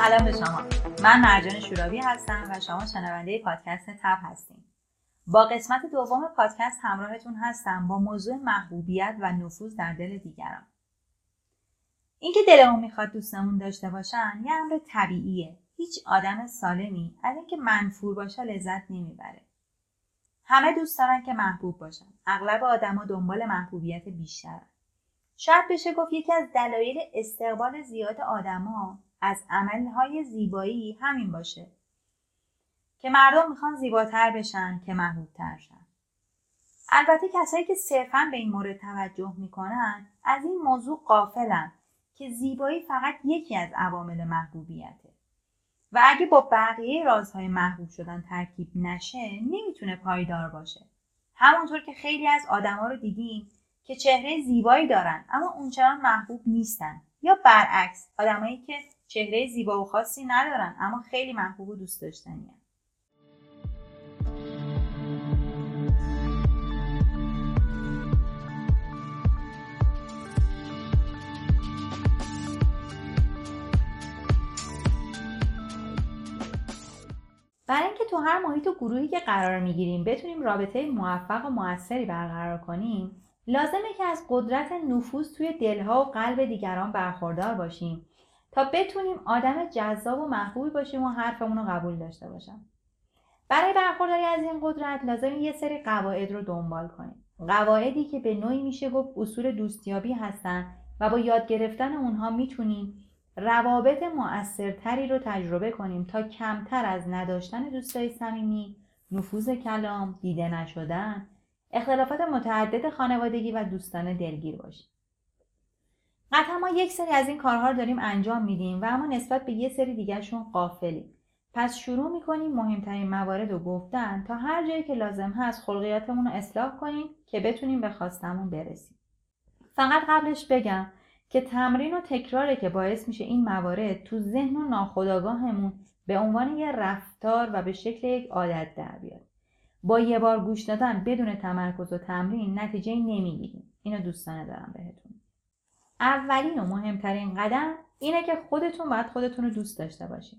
سلام به شما. من مرجان شورابی هستم و شما شنونده پادکست تب هستیم با قسمت دوم پادکست همراهتون هستم با موضوع محبوبیت و نفوذ در دل دیگران. اینکه دلمون می‌خواد دوستمون داشته باشن یه امر طبیعیه. هیچ آدم سالمی از اینکه منفور باشه لذت نمی‌بره. همه دوست دارن که محبوب باشن. اغلب آدما دنبال محبوبیت بیشترن. شاید بشه گفت یکی از دلایل استقبال زیاد آدما از عملهای زیبایی همین باشه. که مردم می‌خوان زیباتر بشن که محبوبتر شن. البته کسایی که صرفا به این مورد توجه می‌کنن از این موضوع قافلن که زیبایی فقط یکی از عوامل محبوبیته. و اگه با بقیه رازهای محبوب شدن ترکیب نشه نمی‌تونه پایدار باشه. همونطور که خیلی از آدما رو دیدیم که چهره زیبایی دارن اما اونچنان محبوب نیستن. یا برعکس آدمایی که چهره زیبا و خاصی ندارن اما خیلی محبوب و دوست داشتنی برای اینکه تو هر محیط و گروهی که قرار می‌گیریم بتونیم رابطه موفق و موثری برقرار کنیم لازمه که از قدرت نفوذ توی دلها و قلب دیگران برخوردار باشیم. تا بتونیم آدم جذاب و محبوبی باشیم و حرفمون رو قبول داشته باشن برای برخورداری از این قدرت لازم یه سری قواعد رو دنبال کنیم. قواعدی که به نوعی میشه گفت اصول دوستیابی هستن و با یاد گرفتن اونها می‌تونیم روابط مؤثرتری رو تجربه کنیم تا کمتر از نداشتن دوستای صمیمی نفوذ کلام دیده نشدن اختلافات متعدد خانوادگی و دوستان دلگیر باشیم. قطعا ما یک سری از این کارها رو داریم انجام میدیم و اما نسبت به یه سری دیگرشون قافلیم پس شروع می‌کنیم مهمترین موارد رو گفتن تا هر جایی که لازم هست خلقیاتمون رو اصلاح کنیم که بتونیم به خواستمون برسیم. فقط قبلش بگم که تمرین و تکراره که باعث میشه این موارد تو ذهن و ناخودآگاهمون به عنوان یه رفتار و به شکل یک عادت در بیاد. با یه بار گوش دادن بدون تمرکز و تمرین نتیجه نمی‌گیریم. اینو دوستانه دارم بهتون اولین و مهمترین قدم اینه که خودتون باید خودتون رو دوست داشته باشین.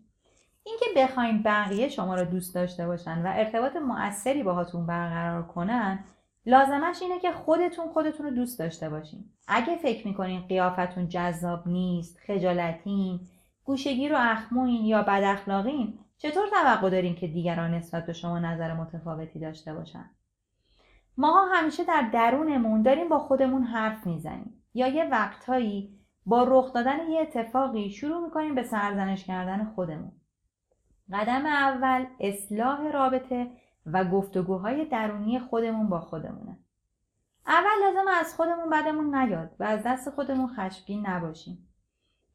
اینکه بخواین بقیه شما رو دوست داشته باشن و ارتباط مؤثری باهاتون برقرار کنن لازمش اینه که خودتون خودتون رو دوست داشته باشین. اگه فکر می‌کنین قیافتون جذاب نیست خجالتین گوشگی رو اخموین یا بد اخلاقین چطور توقع دارین که دیگران نسبت به شما نظر متفاوتی داشته باشن؟ ماها همیشه در درونمون داریم با خودمون حرف می‌زنیم. یا یه وقتهایی با رخ دادن یه اتفاقی شروع می‌کنیم به سرزنش کردن خودمون. قدم اول اصلاح رابطه و گفتگوهای درونی خودمون با خودمونه. اول لازم از خودمون بدمون نیاد و از دست خودمون خشمگین نباشیم.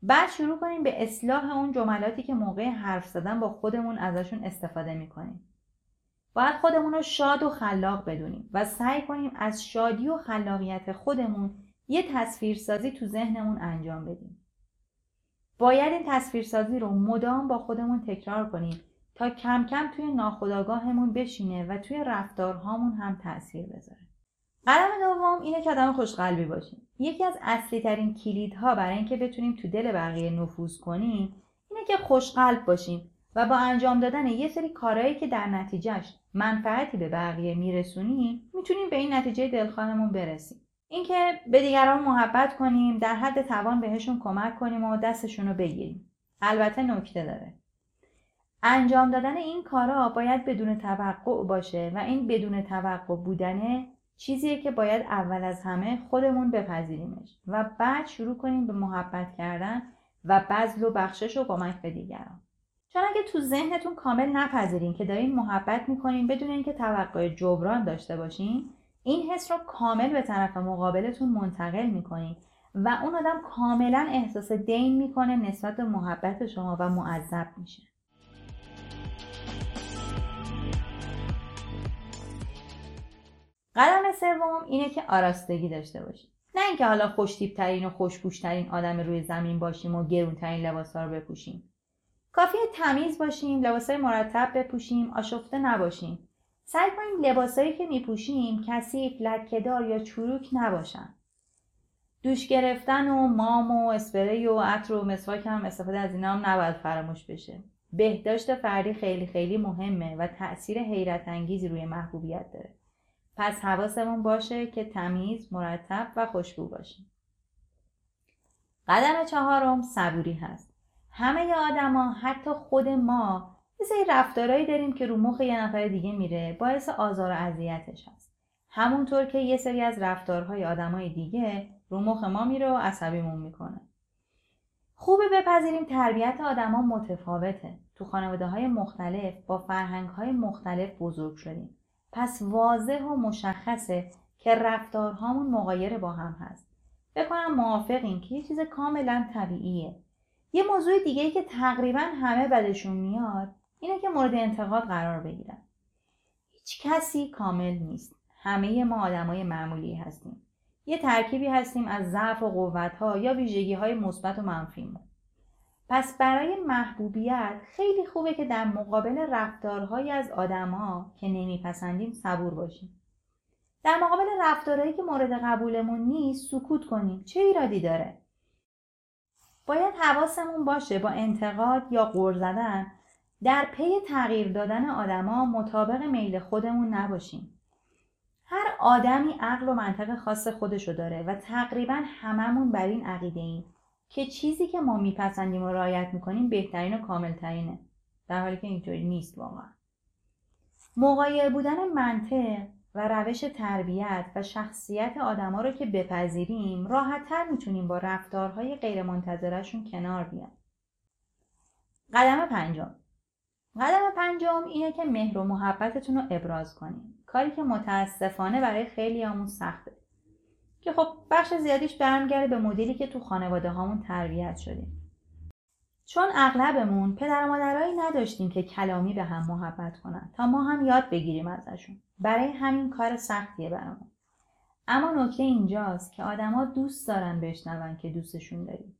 بعد شروع کنیم به اصلاح اون جملاتی که موقع حرف زدن با خودمون ازشون استفاده می‌کنیم. باید خودمون رو شاد و خلاق بدونیم و سعی کنیم از شادی و خلاقیت خودمون یه تصویرسازی تو ذهنمون انجام بدیم. باید این تصویرسازی رو مدام با خودمون تکرار کنیم تا کم کم توی ناخودآگاهمون بشینه و توی رفتارهامون هم تاثیر بذاره. قدم دوم اینه که آدم خوشقلبی باشیم. یکی از اصلی ترین کلیدها برای اینکه بتونیم تو دل بقیه نفوذ کنیم اینه که خوشقلب باشیم و با انجام دادن یه سری کارهایی که در نتیجهش منفعتی به بقیه میرسونیم می‌تونیم به این نتیجه دلخواهمون برسیم. اینکه به دیگران محبت کنیم در حد توان بهشون کمک کنیم و دستشون رو بگیریم. البته نکته داره. انجام دادن این کارا باید بدون توقع باشه و این بدون توقع بودنه چیزیه که باید اول از همه خودمون بپذیریمش و بعد شروع کنیم به محبت کردن و بذل و بخشش و کمک به دیگران. چون اگه تو ذهنتون کامل نپذیرین که دارین محبت می‌کنین بدون اینکه توقع جبران داشته باشین این حس رو کامل به طرف مقابلتون منتقل می‌کنین و اون آدم کاملا احساس دین می‌کنه نسبت به محبت شما و معذب میشه. قدم سوم اینه که آراستگی داشته باشیم نه اینکه حالا خوشتیب ترین و خوشبوش ترین آدم روی زمین باشیم و گرونترین لباسا رو بپوشیم. کافی تمیز باشیم لباسای مرتب بپوشیم آشفته نباشیم. سعی کنیم لباسایی که میپوشیم کثیف لکهدار یا چروک نباشن. دوش گرفتن و مام و اسپری و عطر و مسواک هم استفاده از اینا هم نباید فراموش بشه. بهداشت فردی خیلی خیلی مهمه و تاثیر حیرت انگیزی روی محبوبیت داره. پس حواسمون باشه که تمیز مرتب و خوشبو باشیم. قدم چهارم صبوری هست. همه آدما حتی خود ما یه سری رفتارهایی داریم که رو مخ یه نفر دیگه میره. باعث آزار و اذیتش هست. همونطور که یه سری از رفتارهای آدمای دیگه رو مخ ما میره و عصبیمون می‌کنه. خوبه بپذیریم تربیت آدما متفاوته. تو خانواده های مختلف با فرهنگ های مختلف بزرگ شدیم. پس واضح و مشخصه که رفتارهامون مغایر با هم هست. بکنم موافقیم که یه چیز کاملا طبیعیه. یه موضوع دیگه که تقریبا همه بدشون میاد اینه که مورد انتقاد قرار بگیرن. هیچ کسی کامل نیست. همه ما آدمای معمولی هستیم. یه ترکیبی هستیم از ضعف و قوت ها یا ویژگی های مثبت و منفیمون. پس برای محبوبیت خیلی خوبه که در مقابل رفتارهایی از آدما که نمیپسندیم صبور باشیم. در مقابل رفتارهایی که مورد قبولمون نیست سکوت کنیم. چه ایرادی داره؟ باید حواسمون باشه با انتقاد یا غور زدن در پی تغییر دادن آدما مطابق میل خودمون نباشیم. هر آدمی عقل و منطق خاص خودشو داره و تقریبا هممون بر این عقیده ایم که چیزی که ما میپسندیم و رعایت می‌کنیم بهترین و کاملترینه. در حالی که اینطوری نیست واقعا. مغایر بودن منطق و روش تربیت و شخصیت آدما رو که بپذیریم راحتتر می‌تونیم با رفتارهای غیرمنتظرهشون کنار بیایم. قدم پنجم. قدم پنجم اینه که مهر و محبتتون رو ابراز کنیم کاری که متاسفانه برای خیلی همون سخته. که خب بخش زیادیش برمیگرده به مدلی که تو خانواده هامون تربیت شدیم. چون اغلبمون پدر و مادرهایی نداشتیم که کلامی به هم محبت کنن. تا ما هم یاد بگیریم ازشون. برای همین کار سختیه برامون. اما نکته اینجاست که آدما دوست دارن بشنون که دوستشون داریم.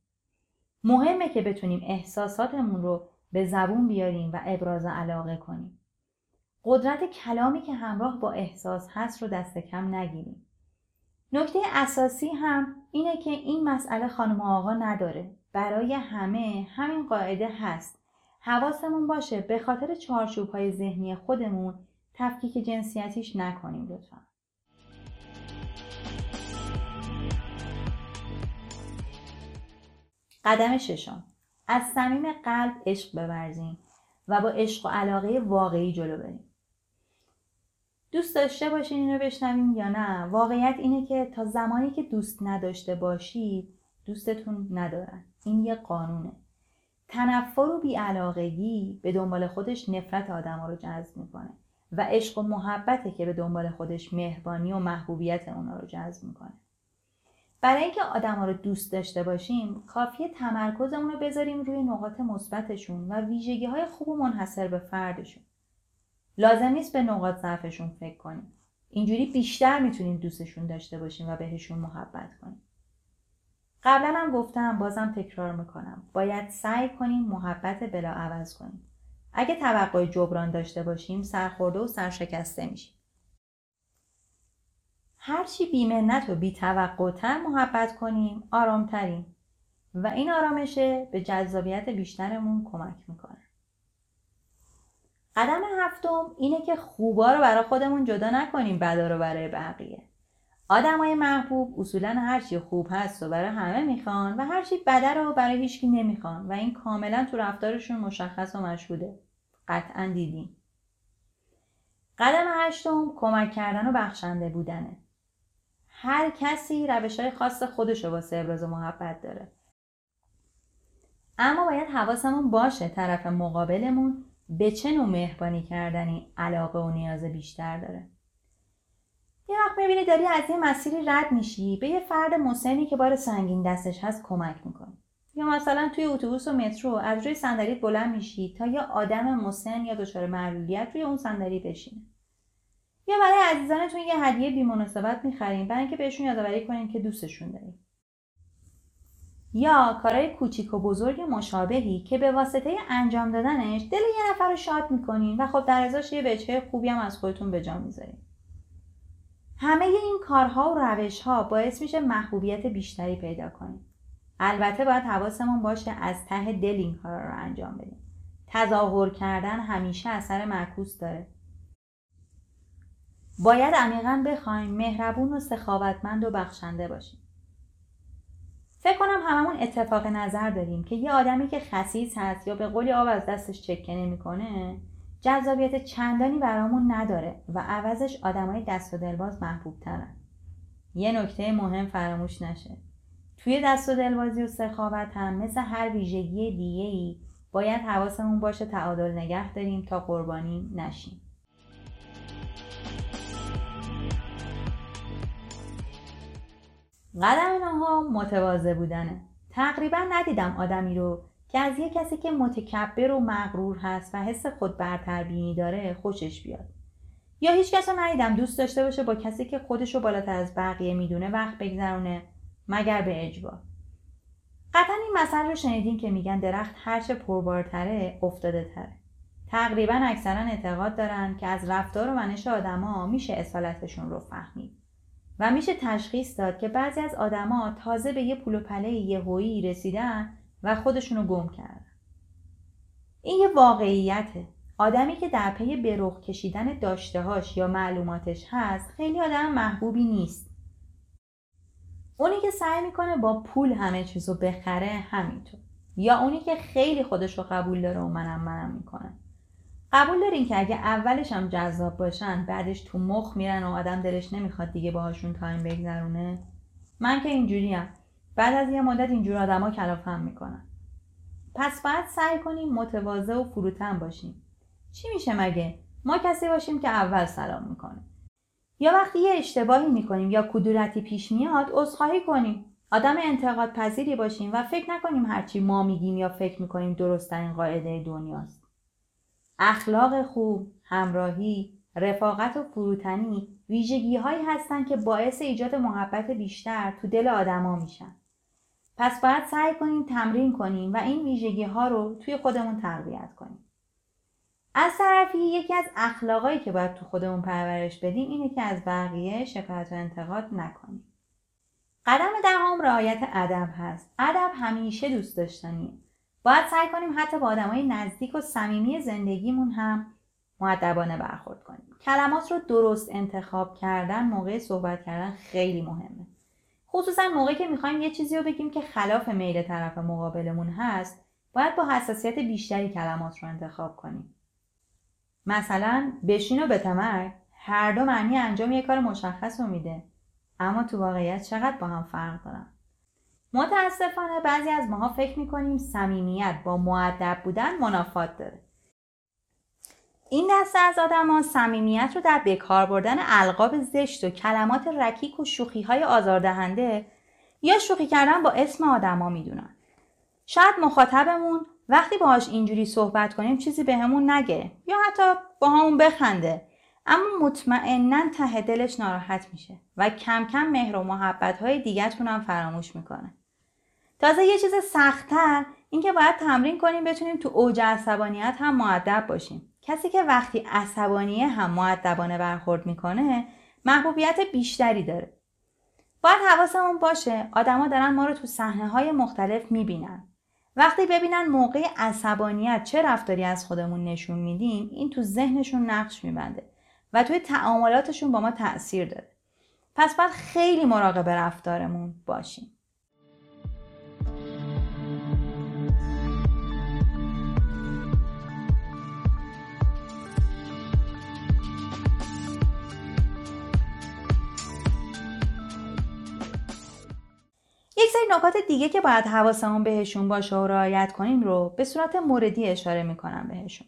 مهمه که بتونیم احساساتمون رو به زبون بیاریم و ابراز علاقه کنیم. قدرت کلامی که همراه با احساس هست رو دست کم نگیریم. نکته اساسی هم اینه که این مسئله خانم آقا نداره. برای همه همین قاعده هست. حواسمون باشه به خاطر چارچوب های ذهنی خودمون تفکیک جنسیتیش نکنیم لطفا. قدم ششم. از صمیم قلب عشق بورزیم و با عشق و علاقه واقعی جلو بریم. دوست داشته باشین اینو بشنویم یا نه؟ واقعیت اینه که تا زمانی که دوست نداشته باشید دوستتون ندارن. این یه قانونه. تنفر و بیعلاقگی به دنبال خودش نفرت آدم رو جذب می‌کنه و عشق و محبته که به دنبال خودش مهربانی و محبوبیت اونا رو جذب می‌کنه. برای اینکه آدما رو دوست داشته باشیم کافیه تمرکزمون رو بذاریم روی نقاط مثبتشون و ویژگی های خوب و منحصر به فردشون. لازم نیست به نقاط ضعفشون فکر کنیم. اینجوری بیشتر می‌تونیم دوستشون داشته باشیم و بهشون محبت کنیم. قبلا هم گفتم بازم تکرار می‌کنم. باید سعی کنیم محبت بلا عوض کنیم. اگه توقع جبران داشته باشیم سرخورده و سرشکسته میشیم. هرچی بیمنت و بیتوقعتر محبت کنیم آرامتریم. و این آرامشه به جذابیت بیشترمون کمک می‌کنه. قدم هفتم اینه که خوبا رو برای خودمون جدا نکنیم بدا رو برای بقیه. آدمای محبوب اصولا هرچی خوب هست و برای همه می‌خوان و هرچی بده رو برای هیچکی نمی‌خوان و این کاملا تو رفتارشون مشخص و مشهوده. قطعا دیدیم. قدم هشتم کمک کردن و بخشنده بودنه. هر کسی روش های خاص خودش رو واسه ابراز محبت داره. اما باید حواسمون باشه طرف مقابلمون به چه نوع مهربانی کردنی علاقه و نیاز بیشتر داره. یه وقت می‌بینی داری از یه مسیری رد میشی به یه فرد مسنی که بار سنگین دستش هست کمک می‌کنی. یا مثلا توی اتوبوس و مترو از روی صندلیت بلند میشی تا یه آدم مسن یا دچار معلولیت روی اون صندلی بشینه. یا برای عزیزانتون یه هدیه بیمناسبت می‌خریم. برای اینکه بهشون یادآوری کنیم که دوستشون داریم. یا کارهای کوچیک و بزرگ مشابهی که به واسطه انجام دادنش دل یه نفر رو شاد می‌کنین و خب در ازاش یه وجهه خوبی هم از خودتون به جا می‌ذارین. همه این کارها و روشها باعث میشه محبوبیت بیشتری پیدا کنیم. البته باید حواسمون باشه از ته دل این کارا رو انجام بدیم. تظاهر کردن همیشه اثر معکوس داره. باید عمیقا بخوایم مهربون و سخاوتمند و بخشنده باشیم فکر کنم هممون اتفاق نظر داریم که یه آدمی که خسیس هست یا به قولی آب از دستش چکه نمی‌کنه جذابیت چندانی برامون نداره و عوضش آدمای دست و دلباز محبوب ترن. یه نکته مهم فراموش نشه. توی دست و دلبازی و سخاوت هم مثل هر ویژگی دیگه ای باید حواسمون باشه تعادل نگه داریم تا قربانی نشیم. قدم نها متواضع بودنه. تقریبا ندیدم آدمی رو که از یه کسی که متکبر و مغرور هست و حس خود برتربینی داره خوشش بیاد. یا هیچ کس رو ندیدم دوست داشته باشه با کسی که خودش رو بالاتر از بقیه می‌دونه وقت بگذرونه مگر به اجبار قطعا این مسئله رو شنیدین که میگن درخت هرچه پربارتره افتاده تره. تقریبا اکثرا اعتقاد دارن که از رفتار و منش آدما میشه اصالتشون رو فهمید. و میشه تشخیص داد که بعضی از آدما تازه به یه پول و پله یهویی رسیدن و خودشونو گم کردن. این یه واقعیته. آدمی که در پی بروخ کشیدن داشتهاش یا معلوماتش هست خیلی آدم محبوبی نیست. اونی که سعی می‌کنه با پول همه چیزو بخره همینطور. یا اونی که خیلی خودش رو قبول داره و منم منم می‌کنه قبول دارین که اگه اولش هم جذاب باشن بعدش تو مخ میرن و آدم دلش نمی‌خواد دیگه باهاشون تایم بگذرونه؟ من که اینجوریم. بعد از یه مدت اینجور آدما کلافم می‌کنن. پس باید سعی کنیم متواضع و فروتن باشیم. چی میشه مگه؟ ما کسی باشیم که اول سلام می‌کنه. یا وقتی یه اشتباهی می‌کنیم یا کدورتی پیش میاد عذرخواهی کنیم. آدم انتقاد پذیری باشیم و فکر نکنیم هرچی ما میگیم یا فکر می‌کنیم درستترین قاعده دنیاست. اخلاق خوب همراهی رفاقت و فروتنی ویژگی هایی هستند که باعث ایجاد محبت بیشتر تو دل آدما میشن پس باید سعی کنیم تمرین کنیم و این ویژگی ها رو توی خودمون تقویت کنیم. از طرفی یکی از اخلاقایی که باید تو خودمون پرورش بدیم اینه که از بقیه شکایت و انتقاد نکنیم. قدم دهم رعایت ادب هست. ادب همیشه دوست داشتنیه. باید سعی کنیم حتی با آدمای نزدیک و صمیمی زندگیمون هم معدبانه برخورد کنیم. کلمات رو درست انتخاب کردن موقع صحبت کردن خیلی مهمه. خصوصا موقعی که می‌خوایم یه چیزی رو بگیم که خلاف میل طرف مقابلمون هست باید با حساسیت بیشتری کلمات رو انتخاب کنیم مثلا بشین و بتمرگ هر دو معنی انجام یه کار مشخص رو میده اما تو واقعیت چقدر با هم فرق دارن متاسفانه بعضی از ماها فکر می‌کنیم صمیمیت با معدب بودن منافات داره. این دسته از آدما صمیمیت رو در بکار بردن القاب زشت و کلمات رکیک و شوخی های آزاردهنده یا شوخی کردن با اسم آدما می‌دونن. شاید مخاطبمون وقتی باهاش اینجوری صحبت کنیم چیزی بهمون به نگه یا حتی با همون بخنده. اما مطمئنا ته دلش ناراحت میشه و کم کم مهر و محبت های دیگتون هم فراموش می‌کنه. تازه یه چیز سختتر اینکه باید تمرین کنیم بتونیم تو اوج عصبانیت هم معدب باشیم. کسی که وقتی عصبانیه هم معدبانه برخورد می‌کنه محبوبیت بیشتری داره. باید حواسمون باشه آدما دارن ما رو تو صحنه های مختلف می‌بینن. وقتی ببینن موقع عصبانیت چه رفتاری از خودمون نشون میدیم این تو ذهنشون نقش میبنده و توی تعاملاتشون با ما تاثیر داره. پس باید خیلی مراقب رفتارمون باشیم. نکات دیگه که باید حواسمون بهشون باشه و رعایت کنیم رو به صورت موردی اشاره می‌کنم بهشون.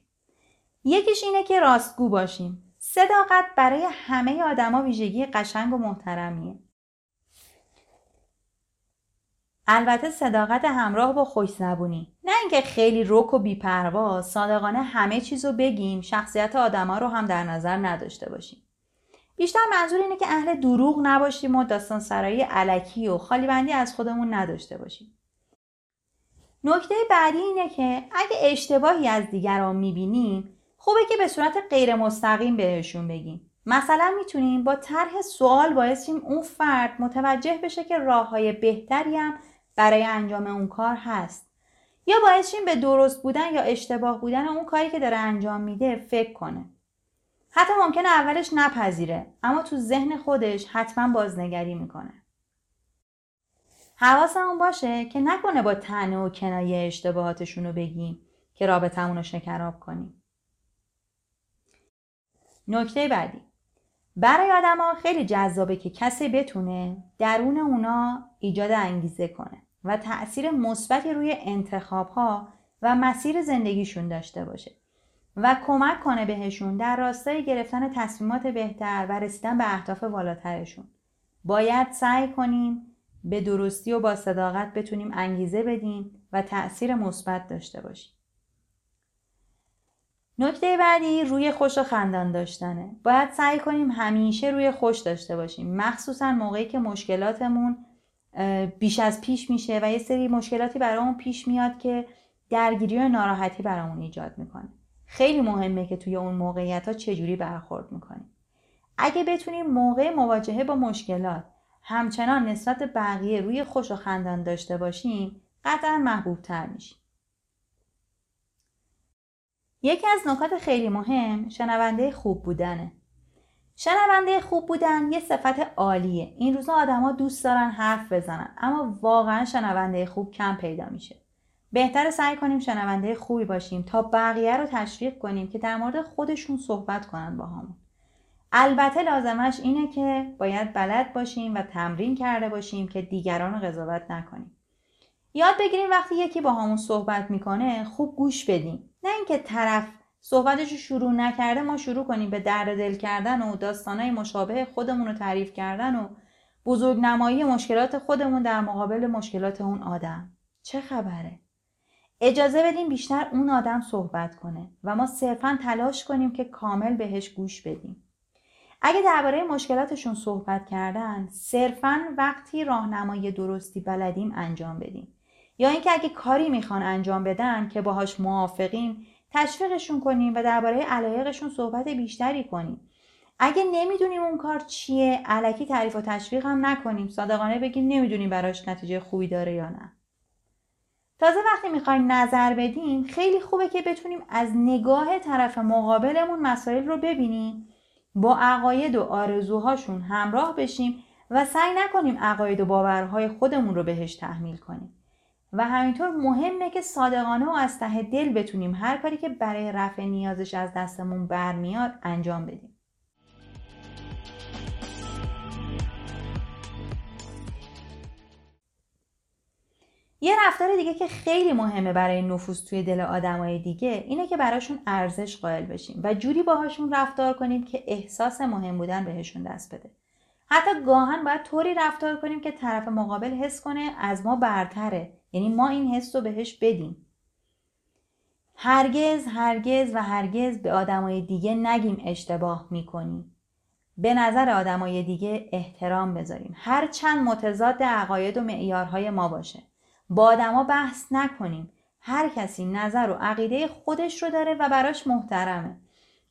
یکیش اینه که راستگو باشیم. صداقت برای همه آدما ویژگی قشنگ و محترمیه. البته صداقت همراه با خوش زبونی. نه اینکه خیلی رک و بیپروا صادقانه همه چیز رو بگیم شخصیت آدما رو هم در نظر نداشته باشیم. بیشتر منظور اینه که اهل دروغ نباشیم و داستان سرایی علکی و خالی بندی از خودمون نداشته باشیم. نکته بعدی اینه که اگه اشتباهی از دیگران می‌بینیم خوبه که به صورت غیر مستقیم بهشون بگیم. مثلا می‌تونیم با طرح سوال باعث اون فرد متوجه بشه که راه های بهتری هم برای انجام اون کار هست یا باعث به درست بودن یا اشتباه بودن اون کاری که داره انجام میده فکر کنه حتی ممکنه اولش نپذیره اما تو ذهن خودش حتما بازنگری می‌کنه. حواسمون باشه که نکنه با تنه و کنایه اشتباهاتشون رو بگیم که رابطمون رو شکراب کنیم. نکته بعدی. برای آدما خیلی جذابه که کسی بتونه درون اونا ایجاد انگیزه کنه و تأثیر مثبتی روی انتخاب ها و مسیر زندگیشون داشته باشه. و کمک کنه بهشون در راستای گرفتن تصمیمات بهتر و رسیدن به اهداف والاترشون باید سعی کنیم به درستی و با صداقت بتونیم انگیزه بدیم و تأثیر مثبت داشته باشیم. نکته بعدی روی خوش و خندان داشتنه. باید سعی کنیم همیشه روی خوش داشته باشیم. مخصوصا موقعی که مشکلاتمون بیش از پیش میشه و یه سری مشکلاتی برامون پیش میاد که درگیری و ناراحتی برامون ایجاد می‌کنه. خیلی مهمه که توی اون موقعیت ها چجوری برخورد می‌کنیم اگه بتونیم موقع مواجهه با مشکلات همچنان نسبت بقیه روی خوش و خندان داشته باشیم قطعا محبوب تر میشیم یکی از نکات خیلی مهم شنونده خوب بودنه. شنونده خوب بودن یه صفت عالیه. این روزا آدما دوست دارن حرف بزنن اما واقعا شنونده خوب کم پیدا میشه. بهتر سعی کنیم شنونده خوبی باشیم تا بقیه رو تشویق کنیم که در مورد خودشون صحبت کنن با همون. البته لازمش اینه که باید بلد باشیم و تمرین کرده باشیم که دیگران رو قضاوت نکنیم یاد بگیریم وقتی یکی با همون صحبت می‌کنه خوب گوش بدیم نه اینکه طرف صحبتش رو شروع نکرده ما شروع کنیم به درد دل کردن و داستانهای مشابه خودمون رو تعریف کردن و بزرگ نمایی مشکلات خودمون در مقابل مشکلات اون آدم چه خبره؟ اجازه بدیم بیشتر اون آدم صحبت کنه و ما صرفا تلاش کنیم که کامل بهش گوش بدیم. اگه درباره مشکلاتشون صحبت کردن صرفا وقتی راهنمایی درستی بلدیم انجام بدیم. یا اینکه اگه کاری می‌خوان انجام بدن که باهاش موافقیم تشویقشون کنیم و درباره علایقشون صحبت بیشتری کنیم. اگه نمی‌دونیم اون کار چیه علکی تعریف و تشویق هم نکنیم. صادقانه بگیم نمی‌دونیم براش نتیجه خوبی داره یا نه. تازه وقتی می‌خوایم نظر بدیم خیلی خوبه که بتونیم از نگاه طرف مقابلمون مسائل رو ببینیم با عقاید و آرزوهاشون همراه بشیم و سعی نکنیم عقاید و باورهای خودمون رو بهش تحمیل کنیم. و همینطور مهمه که صادقانه و از ته دل بتونیم هر کاری که برای رفع نیازش از دستمون برمیاد انجام بدیم. یه رفتار دیگه که خیلی مهمه برای نفوذ توی دل آدمای دیگه اینه که براشون ارزش قائل بشیم و جوری باهاشون رفتار کنیم که احساس مهم بودن بهشون دست بده. حتی گاهن باید طوری رفتار کنیم که طرف مقابل حس کنه از ما برتره. یعنی ما این حس رو بهش بدیم. هرگز هرگز و هرگز به آدمای دیگه نگیم اشتباه می‌کنیم به نظر آدمای دیگه احترام بذاریم. هر چند متضاد عقاید و معیارهای ما باشه. با آدما بحث نکنیم. هر کسی نظر و عقیده خودش رو داره و براش محترمه.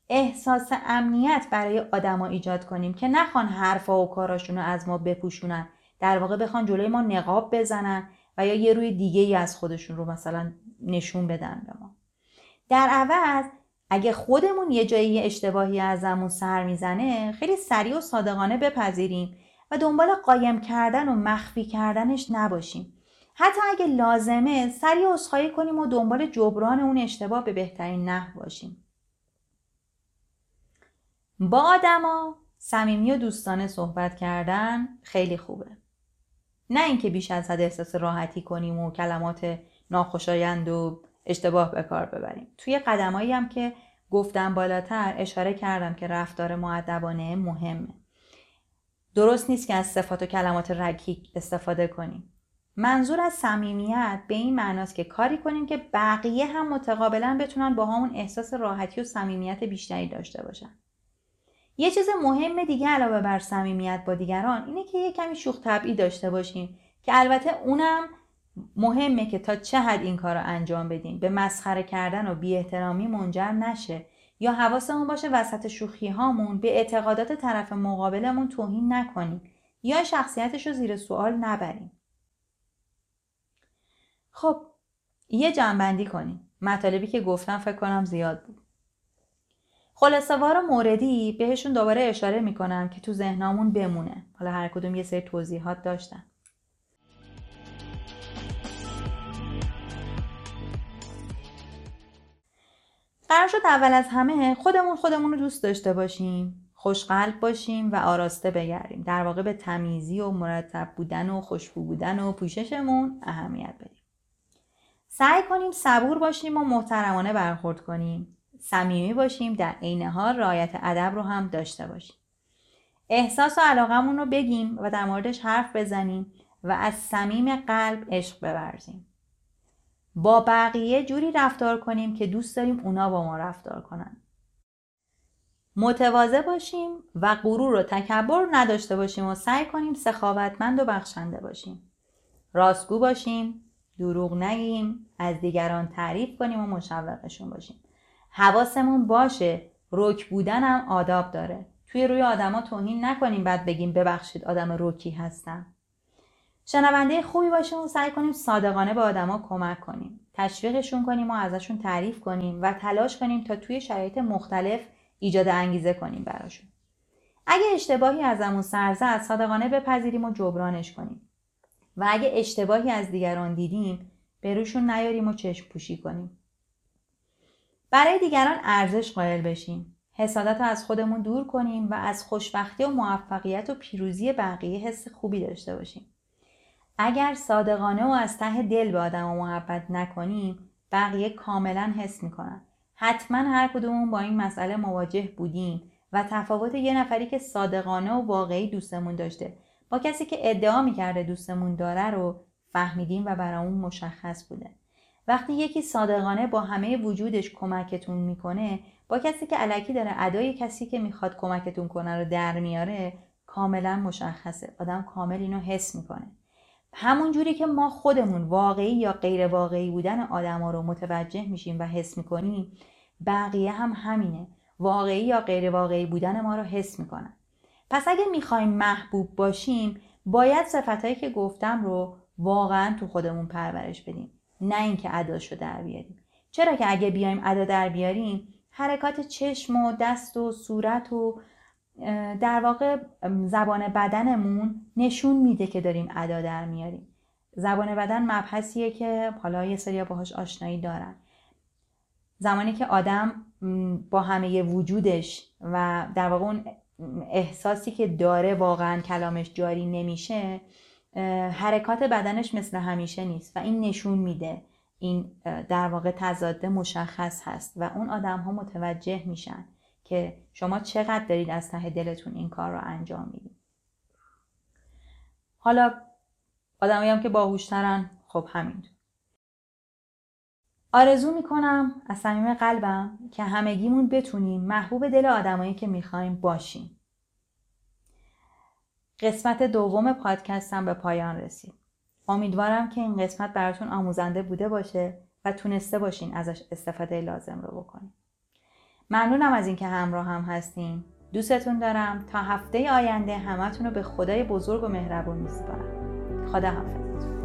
احساس امنیت برای آدما ایجاد کنیم که نخوان حرفا و کاراشون رو از ما بپوشونن. در واقع بخوان جلوی ما نقاب بزنن و یا یه روی دیگه ای از خودشون رو مثلا نشون بدن به ما. در عوض اگه خودمون یه جایی اشتباهی ازمون سر می‌زنه خیلی سریع و صادقانه بپذیریم و دنبال قایم کردن و مخفی کردنش نباشیم. حتی اگه لازمه سریع عذرخواهی کنیم و دنبال جبران اون اشتباه به بهترین نحو باشیم. با آدما صمیمی و دوستانه صحبت کردن خیلی خوبه. نه اینکه بیش از حد احساس راحتی کنیم و کلمات ناخوشایند و اشتباه به کار ببریم. توی قدمایی هم که گفتم بالاتر اشاره کردم که رفتار معدبانه مهمه. درست نیست که از صفات و کلمات رکیک استفاده کنیم. منظور از صمیمیت به این معناست که کاری کنیم که بقیه هم متقابلا بتونن با همون احساس راحتی و صمیمیت بیشتری داشته باشن. یه چیز مهم دیگه علاوه بر صمیمیت با دیگران اینه که یه کمی شوخ طبعی داشته باشیم که البته اونم مهمه که تا چه حد این کار رو انجام بدیم. به مسخره کردن و بی احترامی منجر نشه یا حواسمون باشه وسط شوخی هامون به اعتقادات طرف مقابلمون توهین نکنیم یا شخصیتش رو زیر سوال نبریم. خب یه جنبندی کنیم. مطالبی که گفتم فکر کنم زیاد بود. خلاصه وار موردی بهشون دوباره اشاره می‌کنم که تو ذهنامون بمونه. حالا هر کدوم یه سری توضیحات داشتن. قرار شد اول از همه خودمون خودمون رو دوست داشته باشیم خوشقلب باشیم و آراسته بگردیم. در واقع به تمیزی و مرتب بودن و خوشبو بودن و پوششمون اهمیت بدیم. سعی کنیم صبور باشیم و محترمانه برخورد کنیم. صمیمی باشیم در عین حال رعایت ادب رو هم داشته باشیم. احساس و علاقمون رو بگیم و در موردش حرف بزنیم و از صمیم قلب عشق بورزیم. با بقیه جوری رفتار کنیم که دوست داریم اونا با ما رفتار کنن. متواضع باشیم و غرور و تکبر نداشته باشیم و سعی کنیم سخاوتمند و بخشنده باشیم. راستگو باشیم. دروغ نگیم از دیگران تعریف کنیم و مشوقشون باشیم. حواسمون باشه رک بودن هم آداب داره. توی روی آدما توهین نکنیم بعد بگیم ببخشید آدم رکی هستم. شنونده خوبی باشیم و سعی کنیم صادقانه به آدما کمک کنیم. تشویقشون کنیم و ازشون تعریف کنیم و تلاش کنیم تا توی شرایط مختلف ایجاد انگیزه کنیم براشون. اگه اشتباهی ازمون سرزد صادقانه بپذیریم و جبرانش کنیم. و اگه اشتباهی از دیگران دیدیم به روشون نیاریم و چشم پوشی کنیم. برای دیگران ارزش قائل بشیم. حسادت رو از خودمون دور کنیم و از خوشبختی و موفقیت و پیروزی بقیه حس خوبی داشته باشیم. اگر صادقانه و از ته دل به آدم و محبت نکنیم بقیه کاملا حس می‌کنن. حتما هر کدومون با این مسئله مواجه بودیم و تفاوت یه نفری که صادقانه و واقعی دوستمون داشته با کسی که ادعا می‌کرده دوستمون داره رو فهمیدیم و برامون مشخص بوده. وقتی یکی صادقانه با همه وجودش کمکتون می‌کنه با کسی که علکی داره ادای کسی که می‌خواد کمکتون کنه رو در میاره کاملا مشخصه. آدم کامل اینو حس می‌کنه. همون جوری که ما خودمون واقعی یا غیر واقعی بودن آدما رو متوجه میشیم و حس می‌کنیم بقیه هم همینه. واقعی یا غیر واقعی بودن ما رو حس می‌کنن. پس اگه می‌خوایم محبوب باشیم باید صفتهایی که گفتم رو واقعا تو خودمون پرورش بدیم. نه اینکه اداش رو در بیاریم. چرا که اگه بیایم ادا در بیاریم حرکات چشم و دست و صورت و در واقع زبان بدنمون نشون میده که داریم ادا در میاریم. زبان بدن مبحثیه که حالا یه سری باهاش آشنایی دارن. زمانی که آدم با همه وجودش و در واقع اون احساسی که داره واقعا کلامش جاری نمیشه حرکات بدنش مثل همیشه نیست و این نشون میده این در واقع تضاده مشخص هست و اون آدم ها متوجه میشن که شما چقدر دارید از ته دلتون این کار رو انجام می‌دید. حالا آدمایی هم که باهوشترن خب همین. آرزو می‌کنم از صمیم قلبم که همگیمون بتونیم محبوب دل آدمایی که می‌خوایم باشیم. قسمت دوم پادکستم به پایان رسید. امیدوارم که این قسمت براتون آموزنده بوده باشه و تونسته باشین ازش استفاده لازم رو بکنین. ممنونم از اینکه همراه هم هستین. دوستتون دارم. تا هفته آینده همتون رو به خدای بزرگ و مهربون میسپارم. خدا حافظ